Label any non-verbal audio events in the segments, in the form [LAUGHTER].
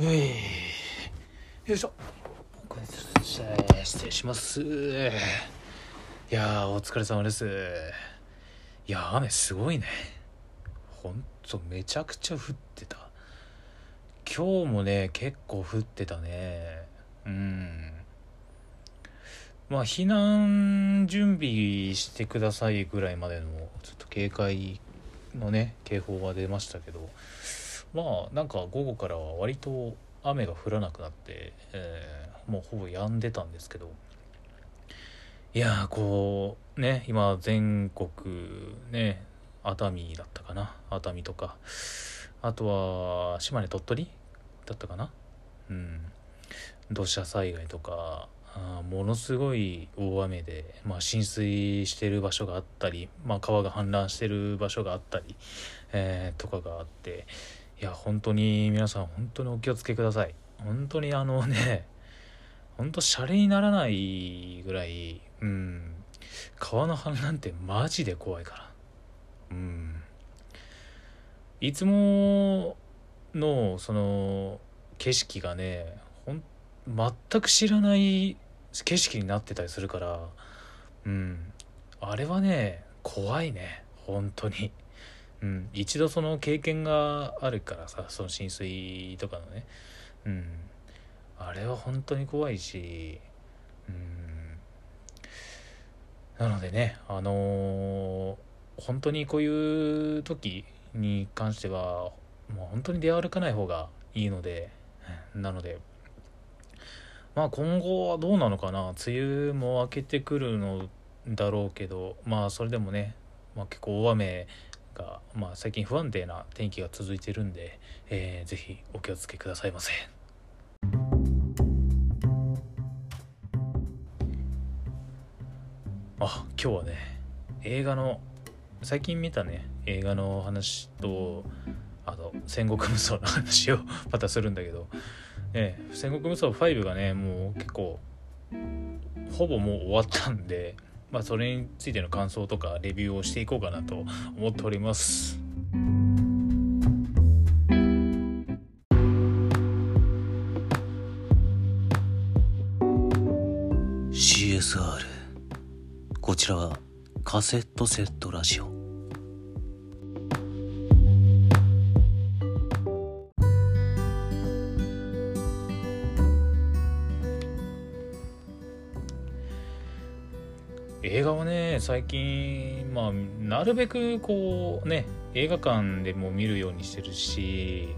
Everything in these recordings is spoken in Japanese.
い。よいしょ。失礼します。いやお疲れ様です。いや雨すごいね。ほんとめちゃくちゃ降ってた。今日もね結構降ってたね。うん。まあ避難準備してくださいぐらいまでのちょっと警戒のね警報が出ましたけど。まあなんか午後からは割と雨が降らなくなって、えーもうほぼ止んでたんですけど。いやこうね今全国ね熱海だったかな？熱海とか。あとは島根鳥取だったかな？うん。土砂災害とかあものすごい大雨で、まあ、浸水してる場所があったり、まあ、川が氾濫してる場所があったり、えーとかがあって。いや本当に皆さん本当にお気をつけください。本当にあのね本当シャレにならないぐらいうん川の氾濫ってマジで怖いから。うん。いつものその景色がねほん全く知らない景色になってたりするからうん。あれはね怖いね。本当に。うん。一度その経験があるからさその浸水とかのね。うん。あれは本当に怖いしうん。なのでねあのー本当にこういう時に関してはもう本当に出歩かない方がいいのでなのでまあ今後はどうなのかな。梅雨も明けてくるのだろうけどまあそれでもね、まあ、結構大雨が、まあ、最近不安定な天気が続いてるんで、えーぜひお気をつけくださいませ。あ今日はね映画の最近見たね映画の話とあと戦国無双の話を [LAUGHS] またするんだけど、ね、戦国無双5がねもう結構ほぼもう終わったんで、まあ、それについての感想とかレビューをしていこうかなと思っております。CSR こちらはカセットセットラジオ映画はね最近まあなるべくこうね映画館でも見るようにしてるし、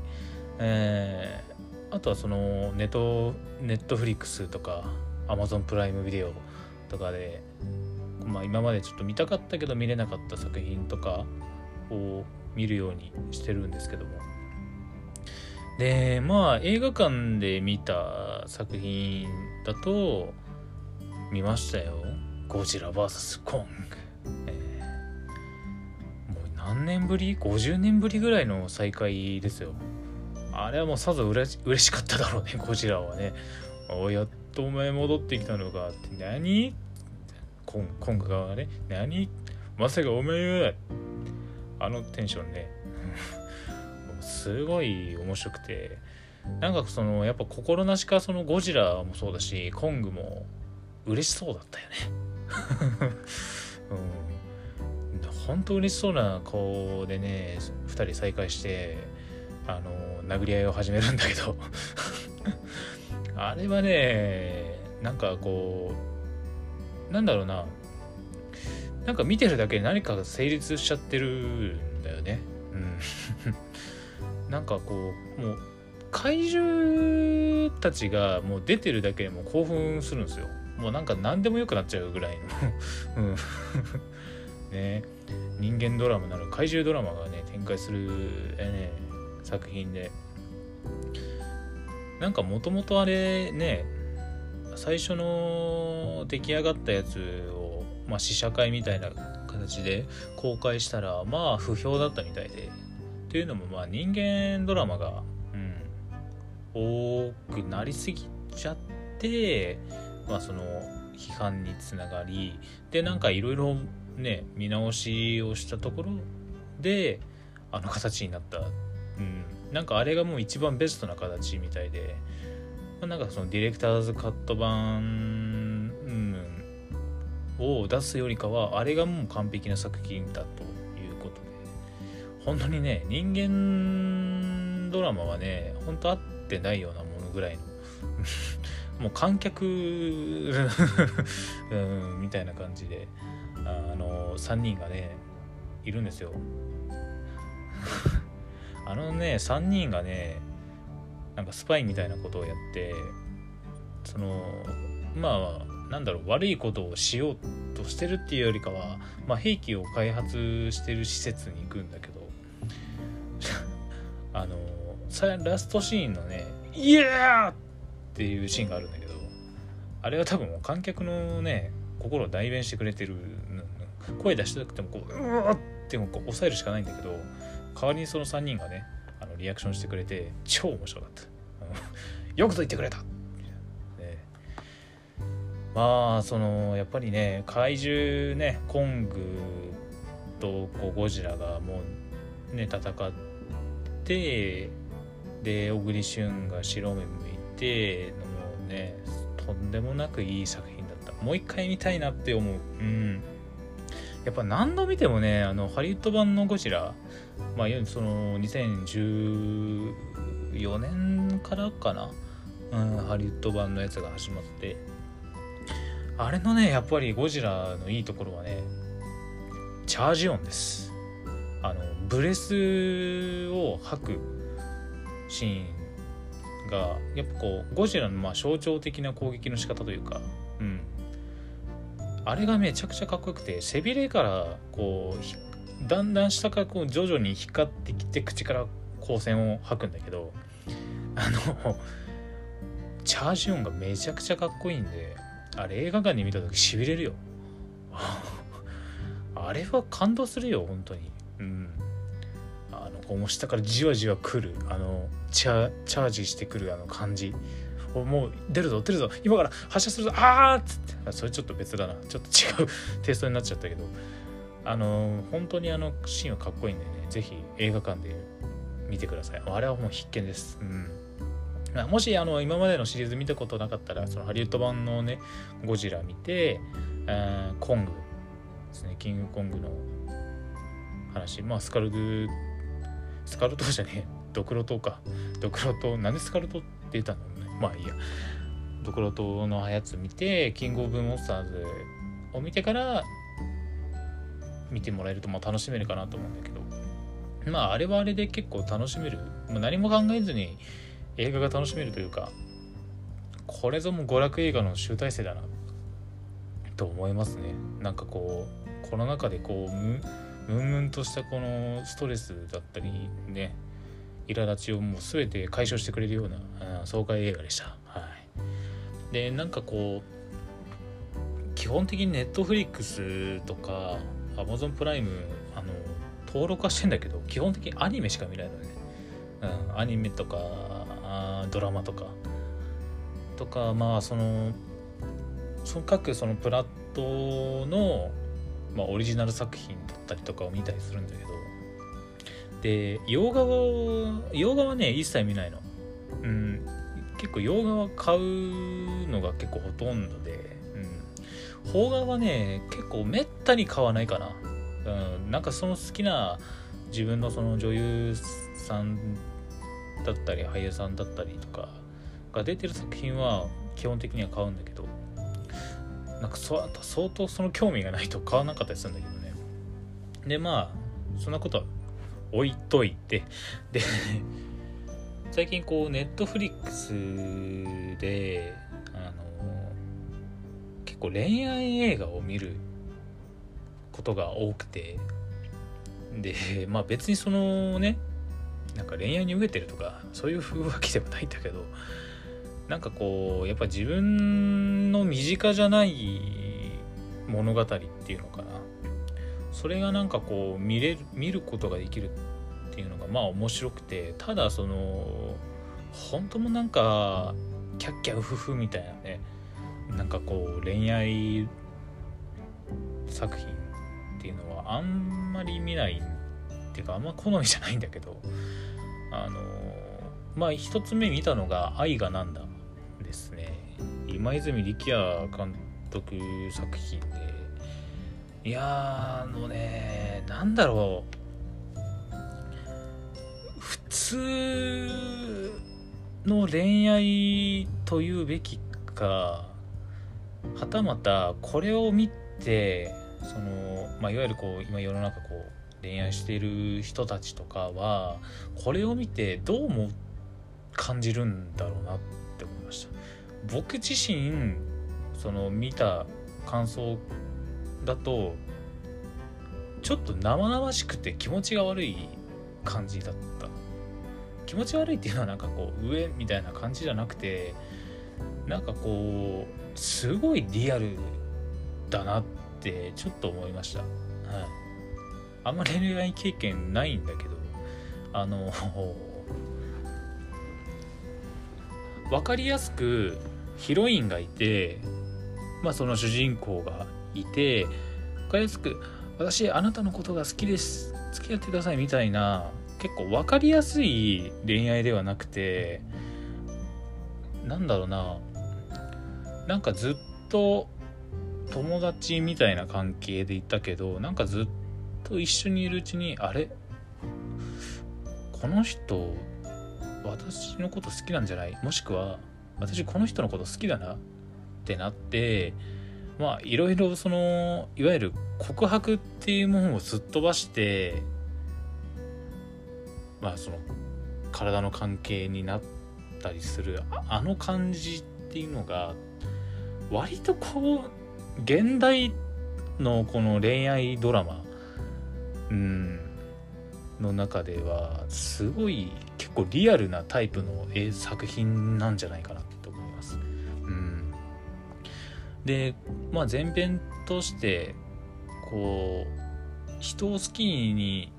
えーあとはそのネットネットフリックスとかアマゾンプライムビデオとかで、まあ、今までちょっと見たかったけど見れなかった作品とかを見るようにしてるんですけども。でまあ映画館で見た作品だと見ましたよ。ゴジラ VS コング、えーもう何年ぶり ?50 年ぶりぐらいの再会ですよ。あれはもうさぞうれし嬉しかっただろうねゴジラはね。おやっとお前戻ってきたのかって。何？コンコング側がね。何？まさかお前あのテンションね。すごい面白くて。なんかそのやっぱ心なしかそのゴジラもそうだしコングも嬉しそうだったよね。うん。本当嬉しそうな顔でね2人再会してあの殴り合いを始めるんだけど。あれはねなんかこうなんだろうな。なんか見てるだけで何かが成立しちゃってるんだよね。うん。なんかこうもう怪獣たちがもう出てるだけでも興奮するんですよ。もうなんか何でもよくなっちゃうぐらいの。うん。[LAUGHS] ね。人間ドラマなら怪獣ドラマがね展開する、えーね作品で。なんかもともとあれね最初の出来上がったやつを、まあ、試写会みたいな形で公開したらまあ不評だったみたいで。っていうのもまあ人間ドラマが、うん、多くなりすぎちゃってまあその批判につながりでなんかいろいろね見直しをしたところであの形になった、うん、なんかあれがもう一番ベストな形みたいで、まあ、なんかそのディレクターズカット版、うん、を出すよりかはあれがもう完璧な作品だということで。本当にね人間ドラマはね本当合ってないようなものぐらいのもう観客 [LAUGHS] うんみたいな感じであの3人がねいるんですよ [LAUGHS] あのね3人がねなんかスパイみたいなことをやってそのまあなんだろう悪いことをしようとしてるっていうよりかは、まあ、兵器を開発してる施設に行くんだけど [LAUGHS] あのラストシーンのね「イエー!」っていうシーンがあるんだけどあれは多分観客のね心を代弁してくれてる声出したくてもこううわってもこう抑えるしかないんだけど代わりにその3人がねあのリアクションしてくれて超面白かった。よくぞ言ってくれた、ね、まあそのやっぱりね怪獣ねコングとこうゴジラがもうね戦ってで小栗旬が白目てのもうねとんでもなくいい作品だった。もう一回見たいなって思う。うん。やっぱ何度見てもねあのハリウッド版のゴジラまあその2014年からかな、うん、ハリウッド版のやつが始まって。あれのねやっぱりゴジラのいいところはねチャージ音です。あのブレスを吐くシーン。がやっぱこうゴジラのまあ象徴的な攻撃の仕方というかうん。あれがめちゃくちゃかっこよくて背びれからこうだんだん下からこう徐々に光ってきて口から光線を吐くんだけどあのチャージ音がめちゃくちゃかっこいいんであれ映画館で見た時しびれるよ。あれは感動するよ本当に。うん。こうもう下からじわじわ来るあのチャチャージしてくるあの感じ。もう出るぞ出るぞ。今から発射するぞ。あーっつって。それちょっと別だな。ちょっと違う。[LAUGHS] テイストになっちゃったけど。あの本当にあのシーンはかっこいいんでね。是非映画館で見てください。あれはもう必見です。うん。もしあの今までのシリーズ見たことなかったらそのハリウッド版のねゴジラ見て、えー、コングですね。キングコングの話。まあスカルドスカルトじゃねえ。[LAUGHS] ドクロ島か。ドクロ島。なんでスカルトって言ったのまあいいや。ドクロ島のやつ見てキングオブモンスターズを見てから見てもらえるとまあ楽しめるかなと思うんだけど。まああれはあれで結構楽しめる、まあ、何も考えずに映画が楽しめるというかこれぞもう娯楽映画の集大成だなと思いますね。なんかこうコロナ禍でこうムンムンとしたこのストレスだったりね苛立ちをもう全て解消してくれるような、うん、爽快映画でした。はい、でなんかこう基本的にネットフリックスとかアマゾンプライムあの登録はしてんだけど基本的にアニメしか見ないのね、うん、アニメとかドラマとか。とかまあそのその各そのプラットの、まあ、オリジナル作品だったりとかを見たりするんだけど。で洋画は洋画はね一切見ないの。うん。結構洋画は買うのが結構ほとんどで、うん、邦画はね結構めったに買わないかな、うん、なんかその好きな自分のその女優さんだったり俳優さんだったりとかが出てる作品は基本的には買うんだけど。なんかそ相当その興味がないと買わなかったりするんだけどね。でまあそんなことは置いといて。で最近こうネットフリックスであの結構恋愛映画を見ることが多くて。でまあ別にそのねなんか恋愛に飢えてるとかそういうわけではないんだけど。なんかこうやっぱ自分の身近じゃない物語っていうのかな。それがなんかこう見れる見ることができるっていうのがまあ面白くてただその本当もなんかキャッキャウフフみたいなねなんかこう恋愛作品っていうのはあんまり見ないっていうかあんま好みじゃないんだけどあのまあ一つ目見たのが「愛がなんだ」ですね。今泉力也監督作品で。いやあのねなんだろう。普通の恋愛というべきかはたまたこれを見てその、まあ、いわゆるこう今世の中こう恋愛している人たちとかはこれを見てどうも感じるんだろうなってました。僕自身その見た感想だとちょっと生々しくて気持ちが悪い感じだった。気持ち悪いっていうのはなんかこう上みたいな感じじゃなくてなんかこうすごいリアルだなってちょっと思いました。はい。あんまり恋愛経験ないんだけどあの分かりやすくヒロインがいてまあその主人公がいて分かりやすく「私あなたのことが好きです付き合ってください」みたいな結構分かりやすい恋愛ではなくてなんだろうななんかずっと友達みたいな関係でいたけどなんかずっと一緒にいるうちにあれ？この人私のこと好きなんじゃない？もしくは私この人のこと好きだなってなってまあいろいろそのいわゆる告白っていうものをすっ飛ばしてまあその体の関係になったりするあの感じっていうのが割とこう現代のこの恋愛ドラマうんの中ではすごい構リアルなタイプの作品なんじゃないかなと思います。うん、でまあ前編としてこう人を好きに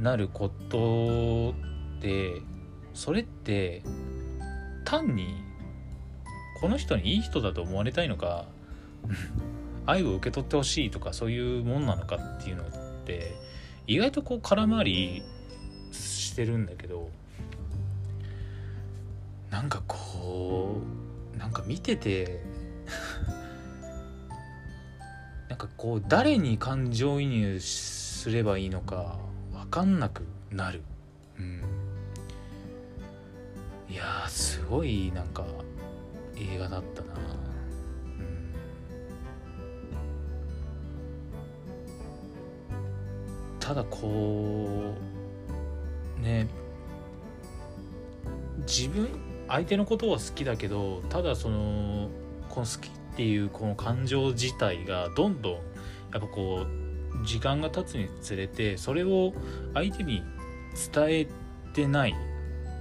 なることでそれって単にこの人にいい人だと思われたいのか [LAUGHS] 愛を受け取ってほしいとかそういうもんなのかっていうのって意外とこう空回りしてるんだけどなんかこうなんか見てて [LAUGHS] なんかこう誰に感情移入すればいいのか分かんなくなる、うん、いやすごいなんか映画だったな、うん、ただこうね自分相手のことは好きだけどただそのこの好きっていうこの感情自体がどんどんやっぱこう時間が経つにつれてそれを相手に伝えてない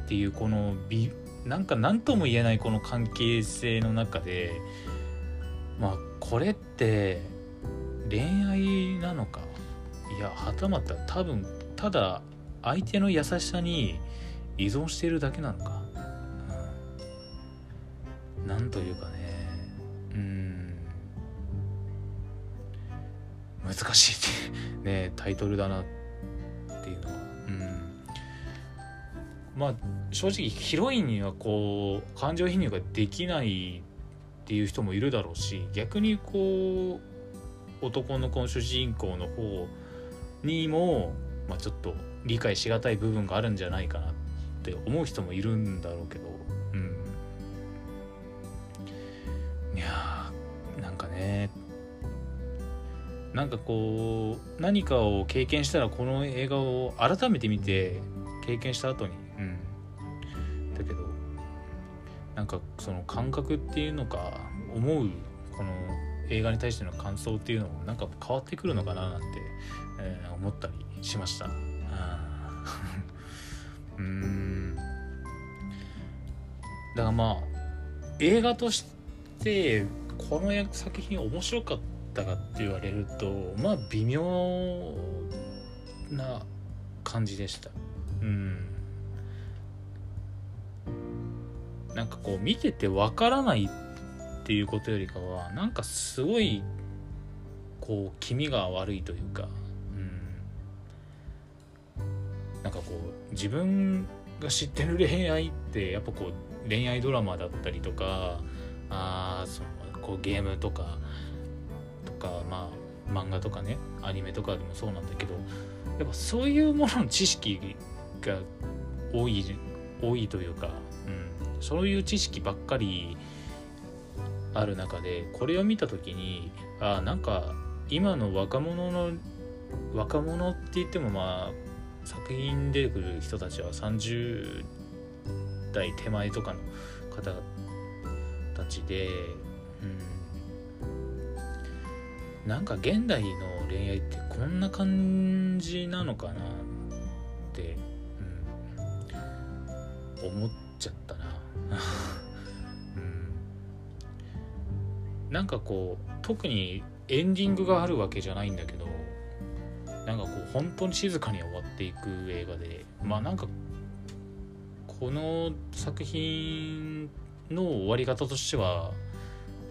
っていうこの美なんか何とも言えないこの関係性の中でまあこれって恋愛なのか？いやはたまた多分ただ相手の優しさに依存しているだけなのか、うん、なんというかね。うん。難しいねタイトルだなっていうのは。うん。まあ正直ヒロインにはこう感情移入ができないっていう人もいるだろうし逆にこう男の子の主人公の方にも、まあ、ちょっと理解しがたい部分があるんじゃないかなって思う人もいるんだろうけど。うん。いやーなんかねなんかこう何かを経験したらこの映画を改めて見て経験した後に。うん。だけどなんかその感覚っていうのか思うこの映画に対しての感想っていうのもなんか変わってくるのかななんて、えー思ったりしました。うんだからまあ映画としてこの作品面白かったかって言われるとまあ微妙な感じでした。うんなんかこう見ててわからないっていうことよりかはなんかすごいこう気味が悪いというか、なんかこう自分が知ってる恋愛ってやっぱこう恋愛ドラマだったりとかあそのこうゲームとかとかまあ漫画とかねアニメとかでもそうなんだけどやっぱそういうものの知識が多い多いというか、うん、そういう知識ばっかりある中でこれを見た時にあなんか今の若者の若者って言ってもまあ作品出てくる人たちは30代手前とかの方たちで、うん、なんか現代の恋愛ってこんな感じなのかなって、うん、思っちゃったな。[LAUGHS] うん、なんかこう特にエンディングがあるわけじゃないんだけどなんかこう本当に静かに終わっていく映画でまあなんかこの作品の終わり方としては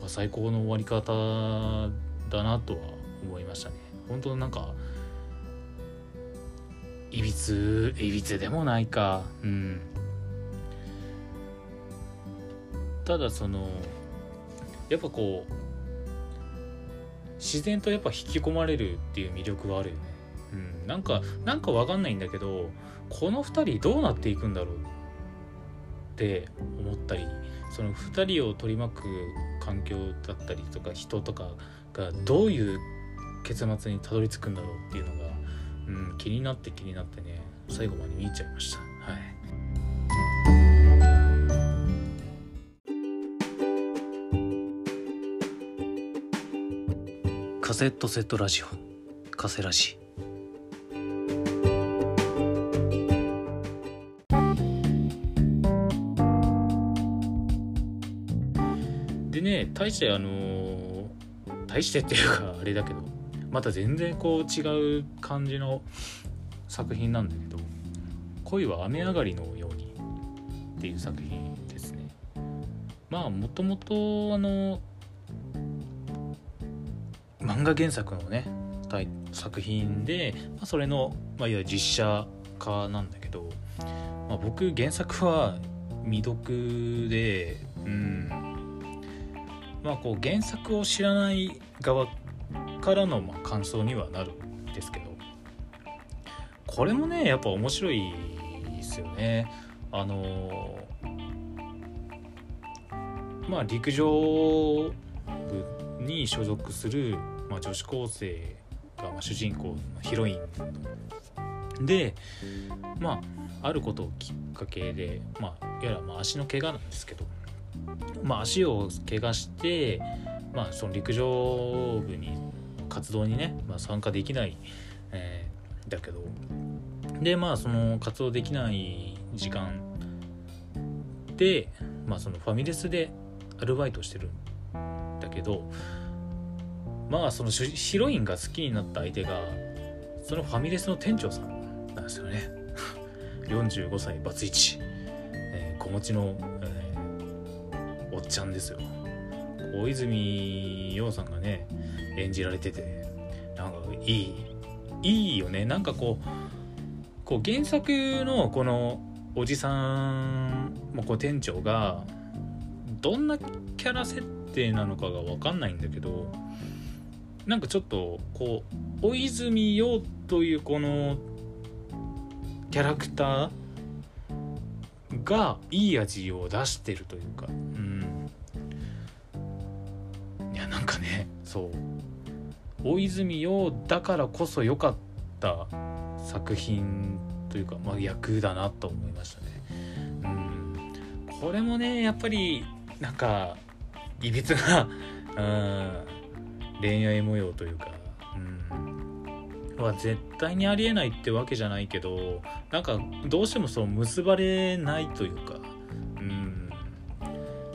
まあ最高の終わり方だなとは思いましたね。本当なんかいびついびつでもないか。うん。ただそのやっぱこう自然とやっぱ引き込まれるっていう魅力はあるよねうん、なんかなんかわかんないんだけどこの2人どうなっていくんだろうって思ったりその2人を取り巻く環境だったりとか人とかがどういう結末にたどり着くんだろうっていうのが、うん、気になって気になってね最後まで見ちゃいました。はい。カセットセットラジオカセラジ。ね大してあの大してっていうか [LAUGHS] あれだけどまた全然こう違う感じの作品なんだけど「恋は雨上がりのように」っていう作品ですね。まあもともとあの漫画原作のね作品で、まあ、それの、まあ、いわゆる実写化なんだけど、まあ、僕原作は未読でうん。まあこう原作を知らない側からのま感想にはなるんですけどこれもねやっぱ面白いですよね。あのまあ陸上部に所属する、まあ、女子高生がま主人公のヒロインでまああることをきっかけでまあいわゆるまあ足の怪我なんですけどまあ、足を怪我して、まあ、その陸上部に活動にね、まあ、参加できない、えーだけどでまあその活動できない時間で、まあ、そのファミレスでアルバイトしてるんだけどまあそのヒロインが好きになった相手がそのファミレスの店長さんなんですよね。[LAUGHS] 45歳バツイチ、えー子持ちの、おっちゃんですよ。大泉洋さんがね演じられててなんかいいいいよね。なんかこうこう原作のこのおじさんもこう店長がどんなキャラ設定なのかが分かんないんだけどなんかちょっとこう大泉洋というこのキャラクターがいい味を出してるというかうそう。大泉洋だからこそ良かった作品というか、まあ、役だなと思いましたね。うん。これもねやっぱりなんかいびつな、うん、恋愛模様というか、うん、は絶対にありえないってわけじゃないけどなんかどうしてもそう結ばれないというか、うん、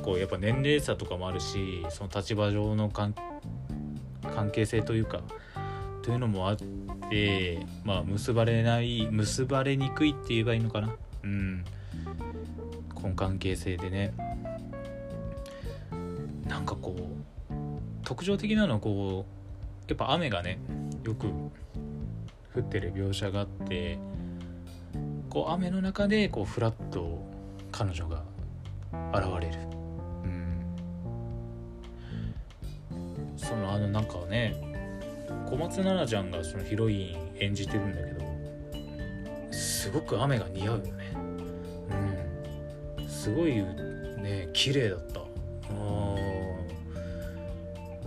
こうやっぱ年齢差とかもあるしその立場上の関関係性というかというのもあってまあ結ばれない結ばれにくいって言えばいいのかな。うん。この関係性でね。なんかこう特徴的なのはこうやっぱ雨がねよく降ってる描写があってこう雨の中でこうフラッと彼女が現れる。そのあのなんかね小松菜奈ちゃんがそのヒロイン演じてるんだけどすごく雨が似合うよね。うん。すごいね綺麗だった。う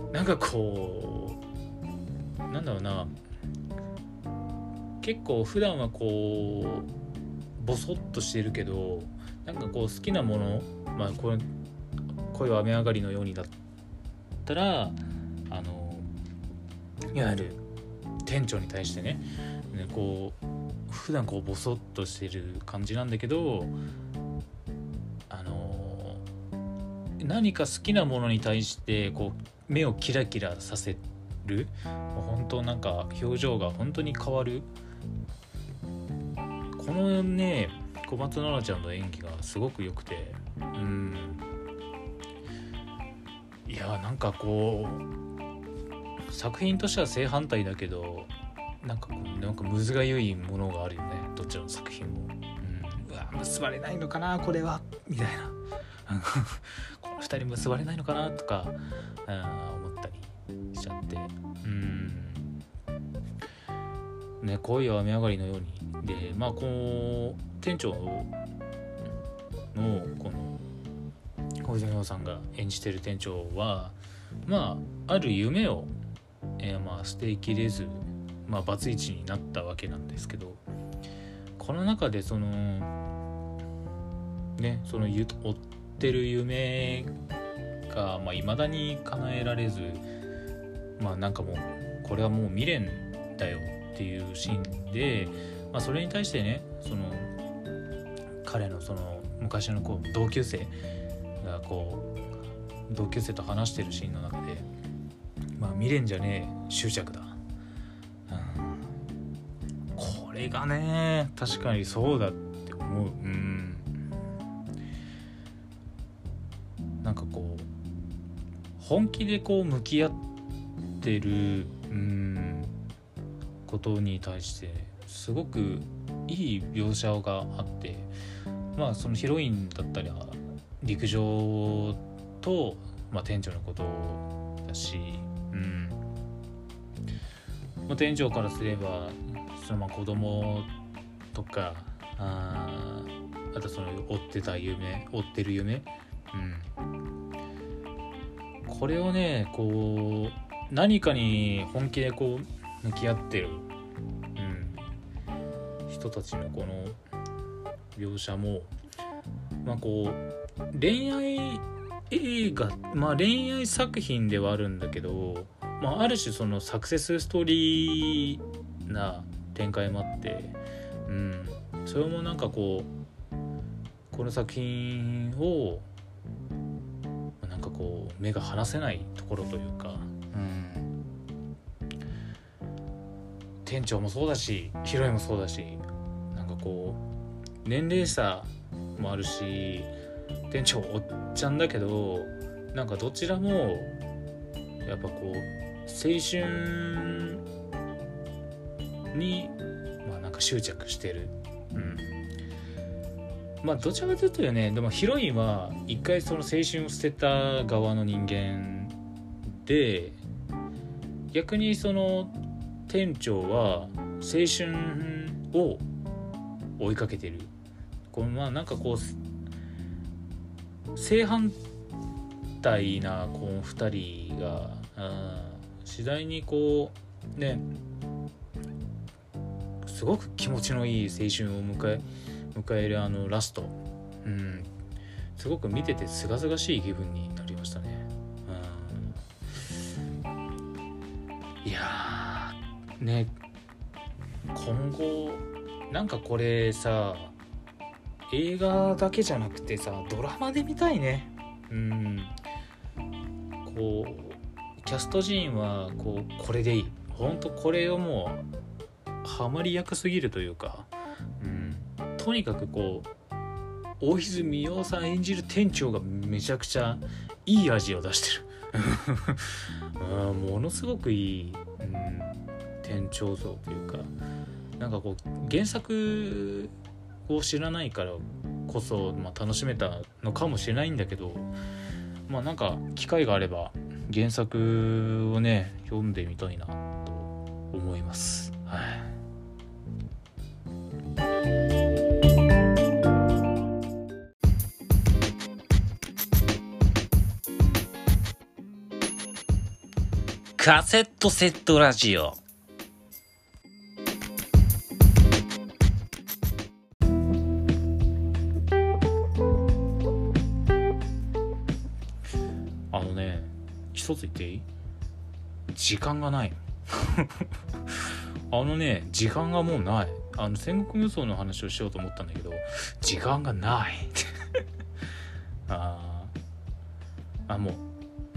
ん。なんかこうなんだろうな。結構普段はこうボソッとしてるけどなんかこう好きなものまあこれ恋は雨上がりのようにだったらいわゆる店長に対してねねこう普段こうボソッとしてる感じなんだけどあの何か好きなものに対してこう目をキラキラさせる。本当なんか表情が本当に変わる。このね小松菜奈ちゃんの演技がすごく良くて。うん。いやなんかこう作品としては正反対だけどなんかこうなんかむずがゆいものがあるよね。どっちの作品も、うん、うわ結ばれないのかなこれは。みたいな。[LAUGHS] この2人結ばれないのかなとかあ思ったりしちゃって。うん。ね恋は雨上がりのように。でまあこの店長のこの小泉洋さんが演じてる店長はまあある夢を、えー、まあ捨てきれず、まあ、バツイチになったわけなんですけどこの中でそのねその追ってる夢がいまあ、未だに叶えられずまあなんかもうこれはもう未練だよっていうシーンでまあ、それに対してねその彼のその昔のこう同級生がこう同級生と話してるシーンの中で「まあ未練じゃねえ執着だ」うん、これがね確かにそうだって思う。うん。なんかこう本気でこう向き合ってるうんことに対してすごくいい描写があってまあそのヒロインだったりは陸上と、まあ、店長のことだし、うん。まあ、店長からすればそのまあ子供とかああとその追ってた夢追ってる夢、うん、これをねこう何かに本気でこう向き合ってるうん。人たちのこの描写もまあこう恋愛映画まあ恋愛作品ではあるんだけど、まあ、ある種そのサクセスストーリーな展開もあってうん。それもなんかこうこの作品をなんかこう目が離せないところというか、うん、店長もそうだしヒロインもそうだしなんかこう年齢差もあるし店長おっちゃんだけどなんかどちらもやっぱこう青春にまあなんか執着してる。うん。まあどちらかというとねでもヒロインは一回その青春を捨てた側の人間で逆にその店長は青春を追いかけてる。このまあなんかこう正反対なこの2人が次第にこうねすごく気持ちのいい青春を迎え迎えるあのラスト、うん、すごく見ててすがすがしい気分になりましたね。うん、いやね今後なんかこれさ映画だけじゃなくてさドラマで見たいね。うん。こうキャスト陣はこうこれでいい。ほんとこれをもうハマり役すぎるというか、うん、とにかくこう大泉洋さん演じる店長がめちゃくちゃいい味を出してる。[LAUGHS] あものすごくいい、うん、店長像というかなんかこう原作作を知らないからこそ、まあ、楽しめたのかもしれないんだけどまあなんか機会があれば原作をね読んでみたいなと思います。はいカセットセットラジオ一つ言っていい？時間がない。[LAUGHS] あのね時間がもうない。あの戦国無双の話をしようと思ったんだけど時間がない。[LAUGHS] ああもう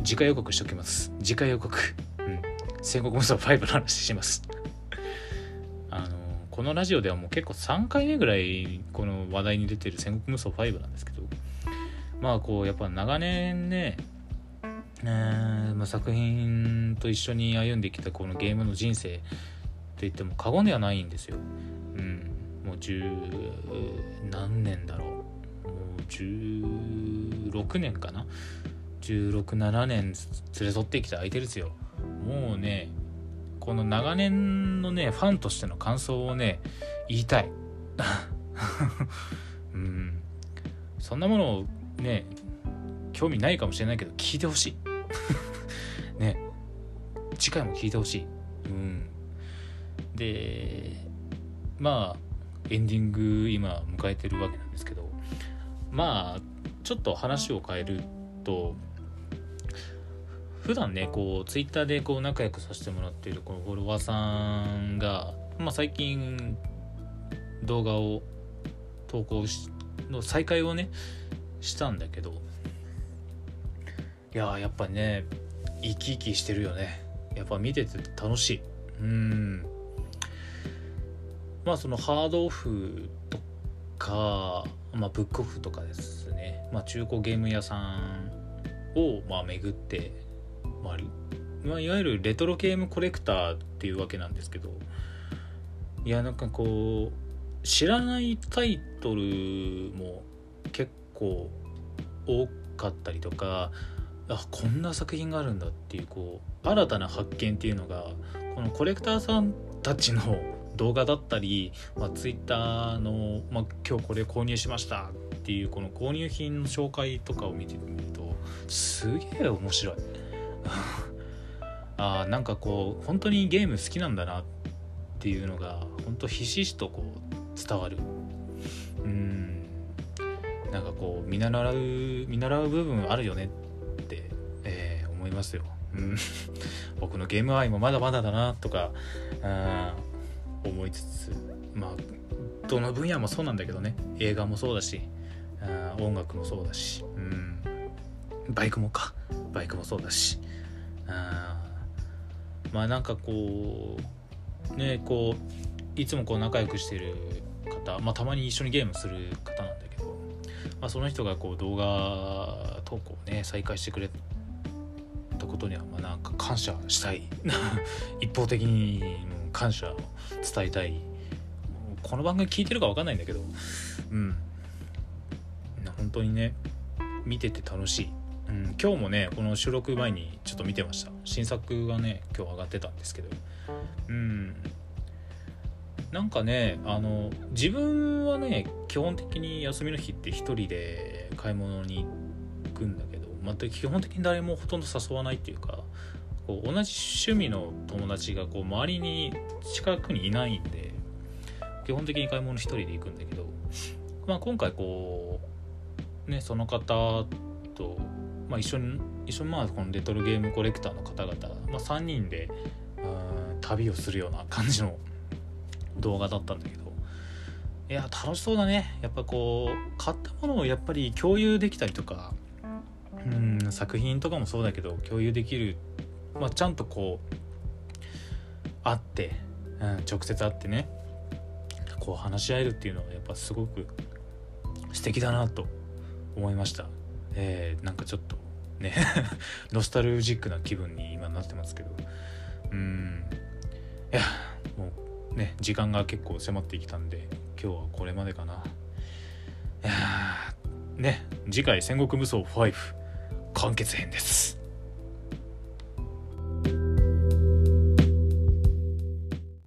次回予告しときます。次回予告。うん。戦国無双5の話します。あのこのラジオではもう結構3回目ぐらいこの話題に出てる戦国無双5なんですけど。まあこうやっぱ長年ねえーま、作品と一緒に歩んできたこのゲームの人生と言っても過言ではないんですよ。うん、もう十何年だろう。もう16年かな。167年連れ添ってきた相手ですよ。もうねこの長年のねファンとしての感想をね言いたい。[LAUGHS] うん、そんなものをね興味ないかもしれないけど聞いてほしい。[LAUGHS] ね次回も聞いてほしい。うん。でまあエンディング今迎えてるわけなんですけどまあちょっと話を変えると普段ねこうツイッターでこう仲良くさせてもらっているこのフォロワーさんが、まあ、最近動画を投稿しの再開をねしたんだけどいややっぱね生き生きしてるよね。やっぱ見てて楽しい。うん。まあそのハードオフとか、まあ、ブックオフとかですね、まあ、中古ゲーム屋さんをまあ巡って、まあまあ、いわゆるレトロゲームコレクターっていうわけなんですけどいやなんかこう知らないタイトルも結構多かったりとかあこんな作品があるんだっていうこう新たな発見っていうのがこのコレクターさんたちの動画だったり、まあ、ツイッターの、まあ、今日これ購入しましたっていうこの購入品の紹介とかを見てみるとすげえ面白い。あなんかこう本当にゲーム好きなんだなっていうのが本当ひしひしとこう伝わる。うん。なんかこう見習う見習う部分あるよねっ、思いますよ、うん、僕のゲーム愛もまだまだだなとかあー思いつつまあどの分野もそうなんだけどね。映画もそうだしあー音楽もそうだし、うん、バイクもか。バイクもそうだしあーまあなんかこうねこういつもこう仲良くしてる方、まあ、たまに一緒にゲームする方なんだけど、まあ、その人がこう動画投稿をね再開してくれたことにはまあなんか感謝したい。[LAUGHS] 一方的に感謝を伝えたい。この番組聞いてるか分かんないんだけど。うん。本当にね見てて楽しい、うん、今日もねこの収録前にちょっと見てました。新作がね今日上がってたんですけど。うん。なんかねあの自分はね基本的に休みの日って一人で買い物に行くんだけど、まあ、基本的に誰もほとんど誘わないっていうかこう同じ趣味の友達がこう周りに近くにいないんで基本的に買い物一人で行くんだけど、まあ、今回こうねその方と、まあ、一緒に一緒にまあこのレトロゲームコレクターの方々、まあ、3人で旅をするような感じの動画だったんだけどいや楽しそうだね。やっぱこう買ったものをやっぱり共有できたりとかうん作品とかもそうだけど共有できる、まあ、ちゃんとこう会って、うん、直接会ってねこう話し合えるっていうのはやっぱすごく素敵だなと思いました。えー、なんかちょっとね [LAUGHS] ノスタルジックな気分に今なってますけど。うん。いやもうね時間が結構迫ってきたんで今日はこれまでかな。いやね次回戦国無双5完結編です。